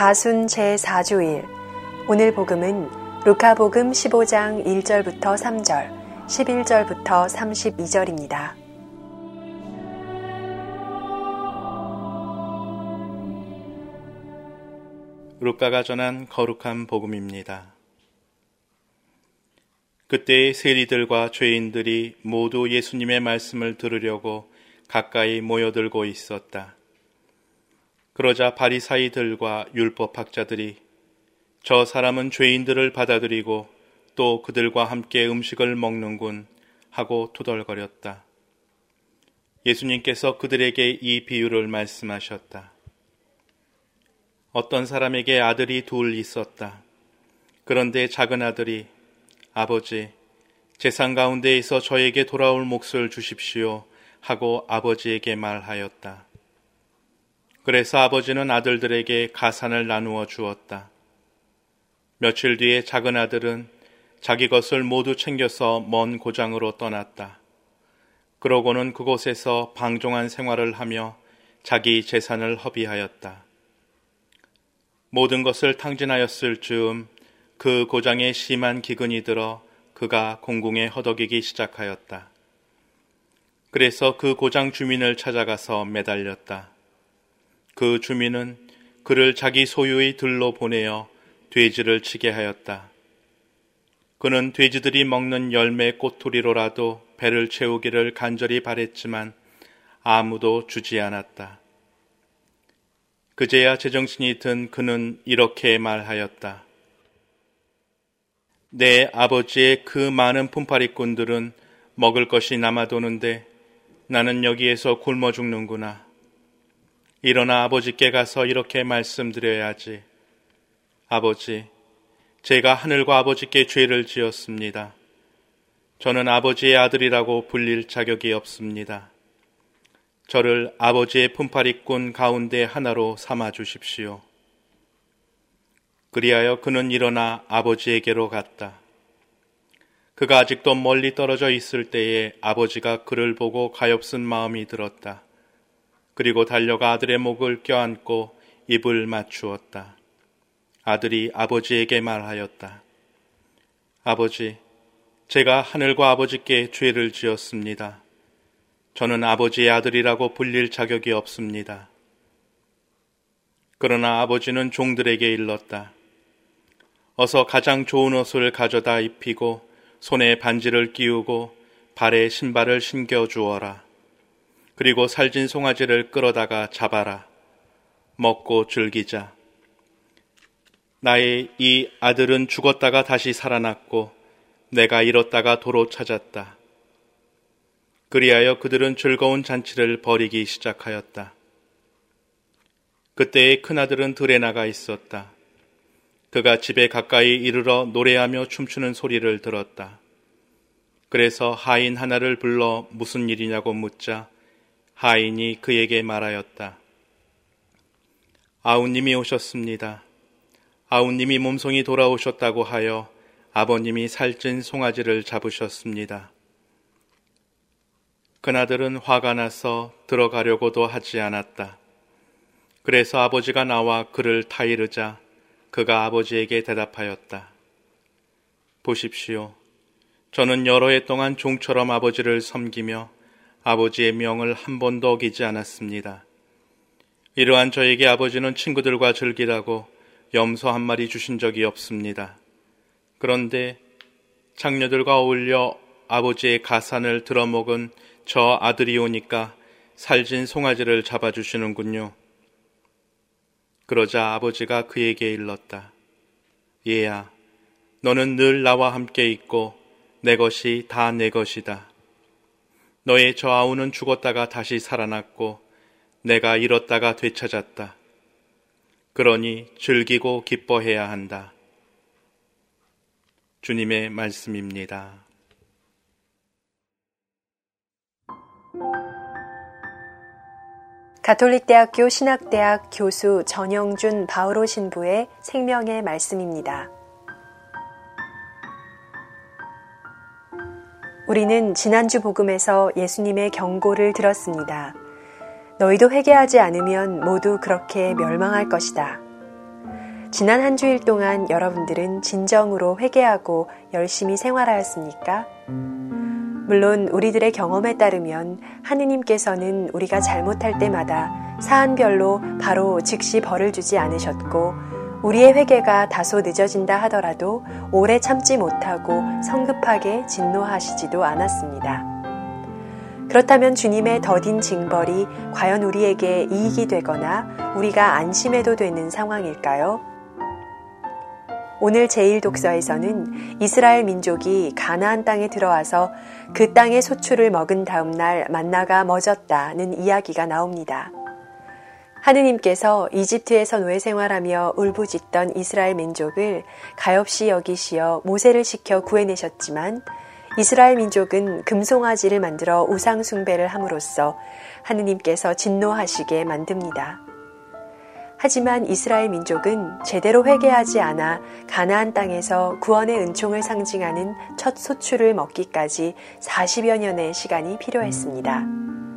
사순 제4주일 오늘 복음은 루카복음 15장 1절부터 3절, 11절부터 32절입니다. 루카가 전한 거룩한 복음입니다. 그때의 세리들과 죄인들이 모두 예수님의 말씀을 들으려고 가까이 모여들고 있었다. 그러자 바리사이들과 율법학자들이 저 사람은 죄인들을 받아들이고 또 그들과 함께 음식을 먹는군 하고 투덜거렸다. 예수님께서 그들에게 이 비유를 말씀하셨다. 어떤 사람에게 아들이 둘 있었다. 그런데 작은 아들이 아버지, 재산 가운데에서 저에게 돌아올 몫을 주십시오 하고 아버지에게 말하였다. 그래서 아버지는 아들들에게 가산을 나누어 주었다. 며칠 뒤에 작은 아들은 자기 것을 모두 챙겨서 먼 고장으로 떠났다. 그러고는 그곳에서 방종한 생활을 하며 자기 재산을 허비하였다. 모든 것을 탕진하였을 즈음 그 고장에 심한 기근이 들어 그가 공궁에 허덕이기 시작하였다. 그래서 그 고장 주민을 찾아가서 매달렸다. 그 주민은 그를 자기 소유의 들로 보내어 돼지를 치게 하였다. 그는 돼지들이 먹는 열매 꼬투리로라도 배를 채우기를 간절히 바랬지만 아무도 주지 않았다. 그제야 제정신이 든 그는 이렇게 말하였다. 내 아버지의 그 많은 품팔이꾼들은 먹을 것이 남아도는데 나는 여기에서 굶어 죽는구나. 일어나 아버지께 가서 이렇게 말씀드려야지. 아버지, 제가 하늘과 아버지께 죄를 지었습니다. 저는 아버지의 아들이라고 불릴 자격이 없습니다. 저를 아버지의 품팔이꾼 가운데 하나로 삼아 주십시오. 그리하여 그는 일어나 아버지에게로 갔다. 그가 아직도 멀리 떨어져 있을 때에 아버지가 그를 보고 가엾은 마음이 들었다. 그리고 달려가 아들의 목을 껴안고 입을 맞추었다. 아들이 아버지에게 말하였다. 아버지, 제가 하늘과 아버지께 죄를 지었습니다. 저는 아버지의 아들이라고 불릴 자격이 없습니다. 그러나 아버지는 종들에게 일렀다. 어서 가장 좋은 옷을 가져다 입히고 손에 반지를 끼우고 발에 신발을 신겨 주어라. 그리고 살진 송아지를 끌어다가 잡아라. 먹고 즐기자. 나의 이 아들은 죽었다가 다시 살아났고 내가 잃었다가 도로 찾았다. 그리하여 그들은 즐거운 잔치를 벌이기 시작하였다. 그때의 큰아들은 들에 나가 있었다. 그가 집에 가까이 이르러 노래하며 춤추는 소리를 들었다. 그래서 하인 하나를 불러 무슨 일이냐고 묻자 하인이 그에게 말하였다. 아우님이 오셨습니다. 아우님이 몸송이 돌아오셨다고 하여 아버님이 살찐 송아지를 잡으셨습니다. 그나들은 화가 나서 들어가려고도 하지 않았다. 그래서 아버지가 나와 그를 타이르자 그가 아버지에게 대답하였다. 보십시오. 저는 여러 해 동안 종처럼 아버지를 섬기며 아버지의 명을 한 번도 어기지 않았습니다. 이러한 저에게 아버지는 친구들과 즐기라고 염소 한 마리 주신 적이 없습니다. 그런데 장녀들과 어울려 아버지의 가산을 들어먹은 저 아들이 오니까 살진 송아지를 잡아주시는군요. 그러자 아버지가 그에게 일렀다. 얘야, 너는 늘 나와 함께 있고 내 것이 다 내 것이다. 너의 저 아우는 죽었다가 다시 살아났고 내가 잃었다가 되찾았다. 그러니 즐기고 기뻐해야 한다. 주님의 말씀입니다. 가톨릭대학교 신학대학 교수 전영준 바오로 신부의 생명의 말씀입니다. 우리는 지난주 복음에서 예수님의 경고를 들었습니다. 너희도 회개하지 않으면 모두 그렇게 멸망할 것이다. 지난 한 주일 동안 여러분들은 진정으로 회개하고 열심히 생활하였습니까? 물론 우리들의 경험에 따르면 하느님께서는 우리가 잘못할 때마다 사안별로 바로 즉시 벌을 주지 않으셨고 우리의 회개가 다소 늦어진다 하더라도 오래 참지 못하고 성급하게 진노하시지도 않았습니다. 그렇다면 주님의 더딘 징벌이 과연 우리에게 이익이 되거나 우리가 안심해도 되는 상황일까요? 오늘 제1독서에서는 이스라엘 민족이 가나안 땅에 들어와서 그 땅의 소출을 먹은 다음 날 만나가 멎었다는 이야기가 나옵니다. 하느님께서 이집트에서 노예 생활하며 울부짖던 이스라엘 민족을 가엾이 여기시어 모세를 시켜 구해내셨지만 이스라엘 민족은 금송아지를 만들어 우상 숭배를 함으로써 하느님께서 진노하시게 만듭니다. 하지만 이스라엘 민족은 제대로 회개하지 않아 가나안 땅에서 구원의 은총을 상징하는 첫 소출을 먹기까지 40여 년의 시간이 필요했습니다.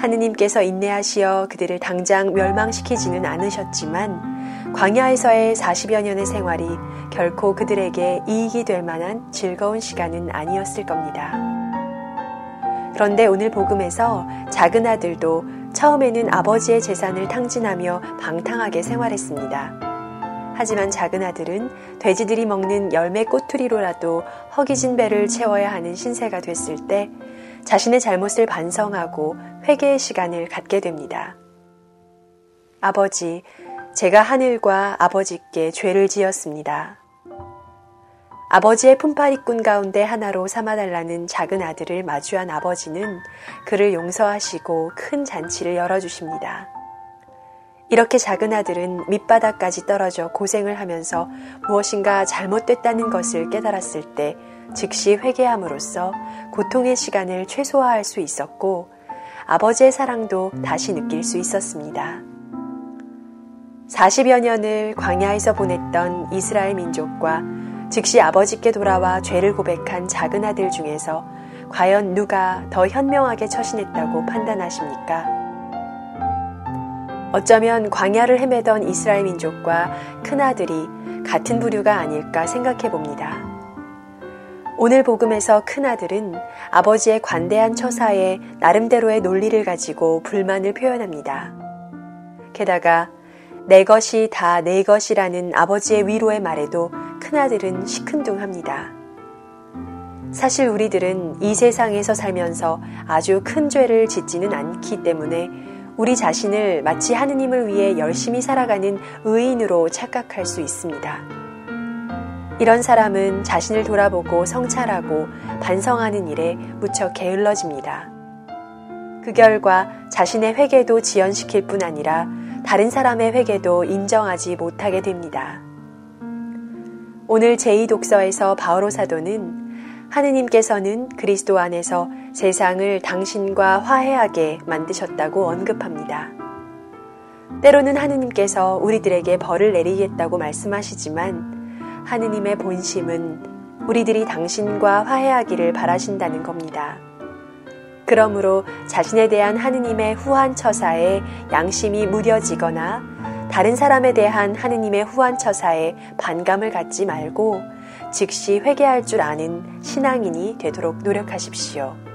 하느님께서 인내하시어 그들을 당장 멸망시키지는 않으셨지만 광야에서의 40여 년의 생활이 결코 그들에게 이익이 될 만한 즐거운 시간은 아니었을 겁니다. 그런데 오늘 복음에서 작은 아들도 처음에는 아버지의 재산을 탕진하며 방탕하게 생활했습니다. 하지만 작은 아들은 돼지들이 먹는 열매 꼬투리로라도 허기진 배를 채워야 하는 신세가 됐을 때 자신의 잘못을 반성하고 회개의 시간을 갖게 됩니다. 아버지, 제가 하늘과 아버지께 죄를 지었습니다. 아버지의 품팔이꾼 가운데 하나로 삼아달라는 작은 아들을 마주한 아버지는 그를 용서하시고 큰 잔치를 열어주십니다. 이렇게 작은 아들은 밑바닥까지 떨어져 고생을 하면서 무엇인가 잘못됐다는 것을 깨달았을 때 즉시 회개함으로써 고통의 시간을 최소화할 수 있었고 아버지의 사랑도 다시 느낄 수 있었습니다. 40여 년을 광야에서 보냈던 이스라엘 민족과 즉시 아버지께 돌아와 죄를 고백한 작은 아들 중에서 과연 누가 더 현명하게 처신했다고 판단하십니까? 어쩌면 광야를 헤매던 이스라엘 민족과 큰아들이 같은 부류가 아닐까 생각해 봅니다. 오늘 복음에서 큰아들은 아버지의 관대한 처사에 나름대로의 논리를 가지고 불만을 표현합니다. 게다가 내 것이 다 내 것이라는 아버지의 위로의 말에도 큰아들은 시큰둥합니다. 사실 우리들은 이 세상에서 살면서 아주 큰 죄를 짓지는 않기 때문에 우리 자신을 마치 하느님을 위해 열심히 살아가는 의인으로 착각할 수 있습니다. 이런 사람은 자신을 돌아보고 성찰하고 반성하는 일에 무척 게을러집니다. 그 결과 자신의 회개도 지연시킬 뿐 아니라 다른 사람의 회개도 인정하지 못하게 됩니다. 오늘 제2독서에서 바오로 사도는 하느님께서는 그리스도 안에서 세상을 당신과 화해하게 만드셨다고 언급합니다. 때로는 하느님께서 우리들에게 벌을 내리겠다고 말씀하시지만 하느님의 본심은 우리들이 당신과 화해하기를 바라신다는 겁니다. 그러므로 자신에 대한 하느님의 후한 처사에 양심이 무뎌지거나 다른 사람에 대한 하느님의 후한 처사에 반감을 갖지 말고 즉시 회개할 줄 아는 신앙인이 되도록 노력하십시오.